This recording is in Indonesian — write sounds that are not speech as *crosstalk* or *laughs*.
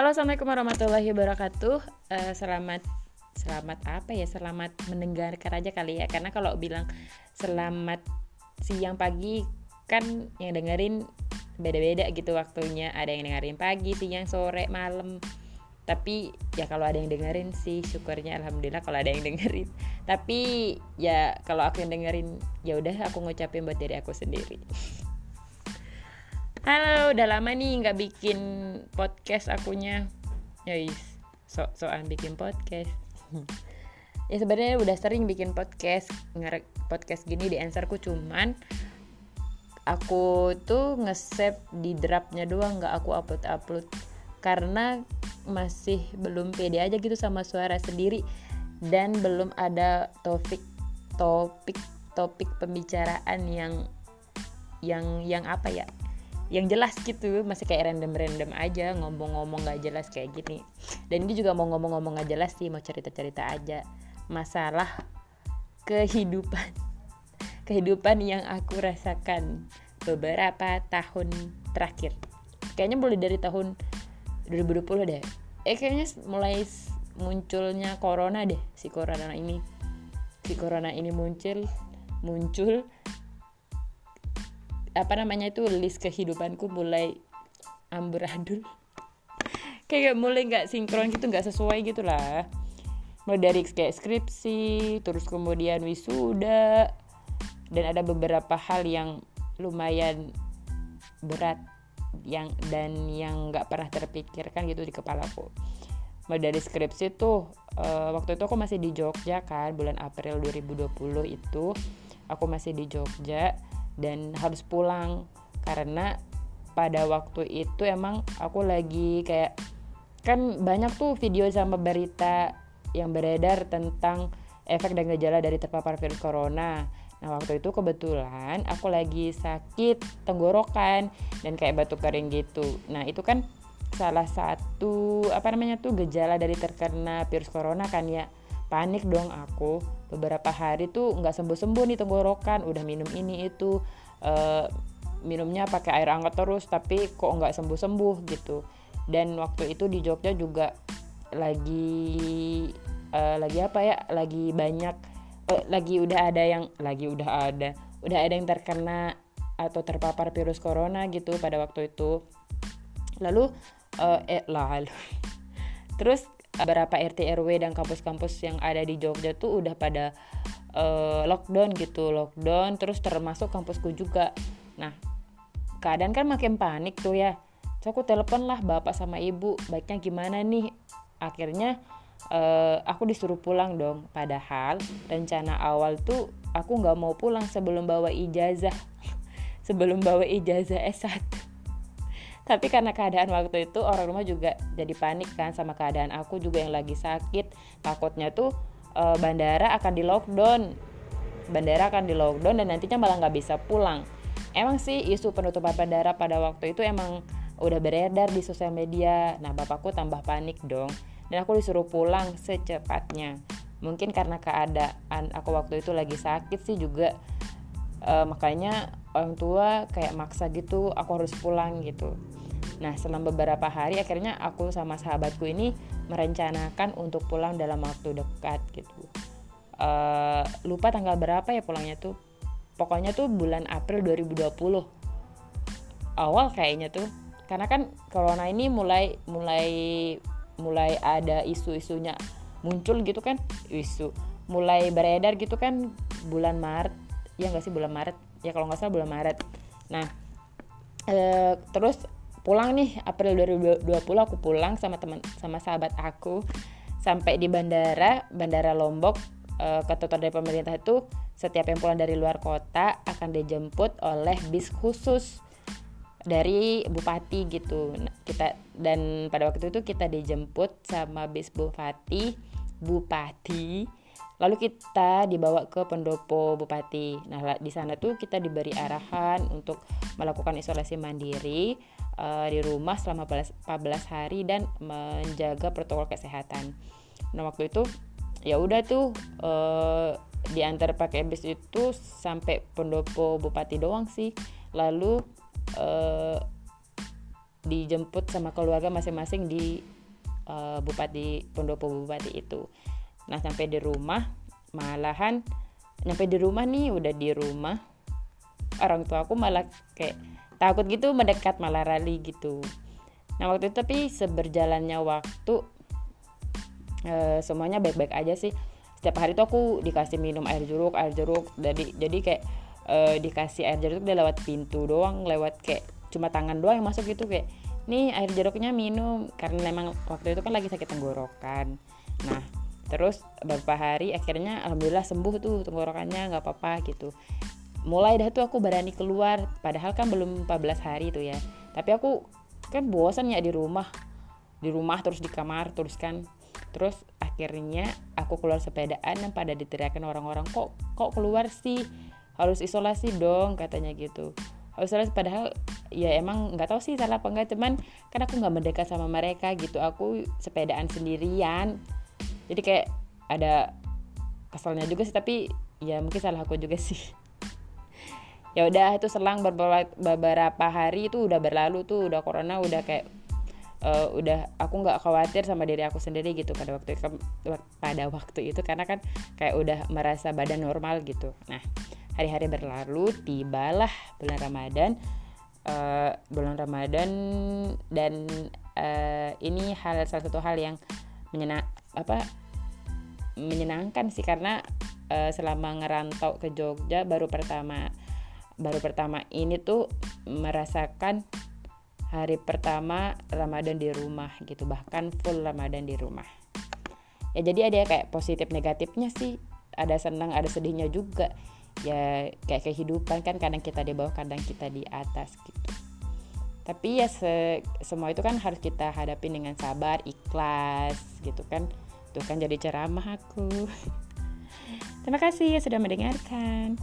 Halo, assalamualaikum warahmatullahi wabarakatuh. Uh, selamat selamat apa ya? Selamat mendengarkan aja kali ya. Karena kalau bilang selamat siang pagi kan yang dengerin beda-beda gitu waktunya. Ada yang dengerin pagi, siang, sore, malam. Tapi ya kalau ada yang dengerin sih syukurnya alhamdulillah kalau ada yang dengerin. Tapi ya kalau aku yang dengerin ya udah aku ngucapin buat diri aku sendiri. Halo, udah lama nih nggak bikin podcast akunya. Yais, so soal bikin podcast. *laughs* ya sebenarnya udah sering bikin podcast, ngerek podcast gini di answerku cuman aku tuh nge-save di draftnya doang nggak aku upload upload karena masih belum pede aja gitu sama suara sendiri dan belum ada topik topik topik pembicaraan yang yang yang apa ya yang jelas gitu masih kayak random-random aja ngomong-ngomong gak jelas kayak gini. Dan ini juga mau ngomong-ngomong gak jelas sih mau cerita-cerita aja masalah kehidupan. *laughs* Kehidupan yang aku rasakan beberapa tahun terakhir. Kayaknya mulai dari tahun 2020 deh. Eh kayaknya mulai munculnya corona deh si corona ini. Si corona ini muncul muncul apa namanya itu list kehidupanku mulai amburadul *laughs* kayak mulai nggak sinkron gitu nggak sesuai gitu lah. Mulai dari kayak skripsi terus kemudian wisuda dan ada beberapa hal yang lumayan berat yang dan yang nggak pernah terpikirkan gitu di kepalaku. Mulai dari skripsi tuh uh, waktu itu aku masih di Jogja kan bulan April 2020 itu aku masih di Jogja dan harus pulang karena pada waktu itu emang aku lagi kayak kan banyak tuh video sama berita yang beredar tentang efek dan gejala dari terpapar virus corona. Nah waktu itu kebetulan aku lagi sakit tenggorokan dan kayak batuk kering gitu. Nah itu kan salah satu apa namanya tuh gejala dari terkena virus corona kan ya panik dong aku. Beberapa hari tuh nggak sembuh sembuh nih tenggorokan. Udah minum ini itu. Uh, minumnya pakai air hangat terus tapi kok nggak sembuh sembuh gitu. Dan waktu itu di Jogja juga lagi uh, lagi apa ya? Lagi banyak uh, lagi udah ada yang lagi udah ada udah ada yang terkena atau terpapar virus corona gitu pada waktu itu. Lalu uh, eh lalu. *laughs* Terus beberapa RT RW dan kampus-kampus yang ada di Jogja tuh udah pada uh, lockdown gitu lockdown terus termasuk kampusku juga. Nah keadaan kan makin panik tuh ya. So aku telepon lah bapak sama ibu baiknya gimana nih? Akhirnya uh, aku disuruh pulang dong. Padahal rencana awal tuh aku nggak mau pulang sebelum bawa ijazah. *laughs* Sebelum bawa ijazah S1 tapi karena keadaan waktu itu orang rumah juga jadi panik kan sama keadaan aku juga yang lagi sakit. Takutnya tuh e, bandara akan di lockdown. Bandara akan di lockdown dan nantinya malah nggak bisa pulang. Emang sih isu penutupan bandara pada waktu itu emang udah beredar di sosial media. Nah bapakku tambah panik dong. Dan aku disuruh pulang secepatnya. Mungkin karena keadaan aku waktu itu lagi sakit sih juga. E, makanya orang tua kayak maksa gitu aku harus pulang gitu Nah, selama beberapa hari akhirnya aku sama sahabatku ini merencanakan untuk pulang dalam waktu dekat gitu. Uh, lupa tanggal berapa ya pulangnya tuh. Pokoknya tuh bulan April 2020. Awal kayaknya tuh. Karena kan corona ini mulai mulai mulai ada isu-isunya muncul gitu kan isu mulai beredar gitu kan bulan Maret ya nggak sih bulan Maret ya kalau nggak salah bulan Maret nah e, terus pulang nih April 2020 aku pulang sama teman sama sahabat aku sampai di bandara bandara Lombok. E, ketentuan dari pemerintah itu setiap yang pulang dari luar kota akan dijemput oleh bis khusus dari bupati gitu. Nah, kita dan pada waktu itu kita dijemput sama bis bupati bupati lalu kita dibawa ke pendopo bupati nah di sana tuh kita diberi arahan untuk melakukan isolasi mandiri uh, di rumah selama 14 hari dan menjaga protokol kesehatan. Nah waktu itu ya udah tuh uh, diantar pakai bis itu sampai pendopo bupati doang sih. Lalu uh, dijemput sama keluarga masing-masing di uh, bupati pendopo bupati itu nah sampai di rumah malahan nyampe di rumah nih udah di rumah orang tua aku malah kayak takut gitu mendekat malah rally gitu. Nah waktu itu tapi seberjalannya waktu uh, semuanya baik-baik aja sih. Setiap hari tuh aku dikasih minum air jeruk air jeruk jadi jadi kayak uh, dikasih air jeruk dia lewat pintu doang lewat kayak cuma tangan doang yang masuk gitu kayak nih air jeruknya minum karena memang waktu itu kan lagi sakit tenggorokan. Nah terus beberapa hari akhirnya alhamdulillah sembuh tuh tenggorokannya nggak apa-apa gitu. Mulai dah tuh aku berani keluar padahal kan belum 14 hari tuh ya. Tapi aku kan bosan ya di rumah. Di rumah terus di kamar terus kan. Terus akhirnya aku keluar sepedaan yang pada diteriakin orang-orang kok kok keluar sih? Harus isolasi dong katanya gitu. Harus isolasi padahal ya emang nggak tahu sih salah apa enggak cuman kan aku nggak mendekat sama mereka gitu. Aku sepedaan sendirian jadi kayak ada kesalnya juga sih tapi ya mungkin salah aku juga sih. *laughs* Ya udah itu selang beberapa hari itu udah berlalu tuh udah corona udah kayak uh, udah aku nggak khawatir sama diri aku sendiri gitu pada waktu itu pada waktu itu. Karena kan kayak udah merasa badan normal gitu. Nah hari-hari berlalu tibalah bulan Ramadan uh, bulan Ramadan dan uh, ini hal salah satu hal yang menyenang apa menyenangkan sih karena uh, selama ngerantau ke Jogja baru pertama baru pertama ini tuh merasakan hari pertama Ramadan di rumah gitu bahkan full Ramadan di rumah. Ya jadi ada kayak positif negatifnya sih ada senang ada sedihnya juga. Ya kayak kehidupan kan kadang kita di bawah kadang kita di atas gitu. Tapi ya se semua itu kan harus kita hadapi dengan sabar ikhlas gitu kan tuh kan jadi ceramah aku. *laughs* Terima kasih ya sudah mendengarkan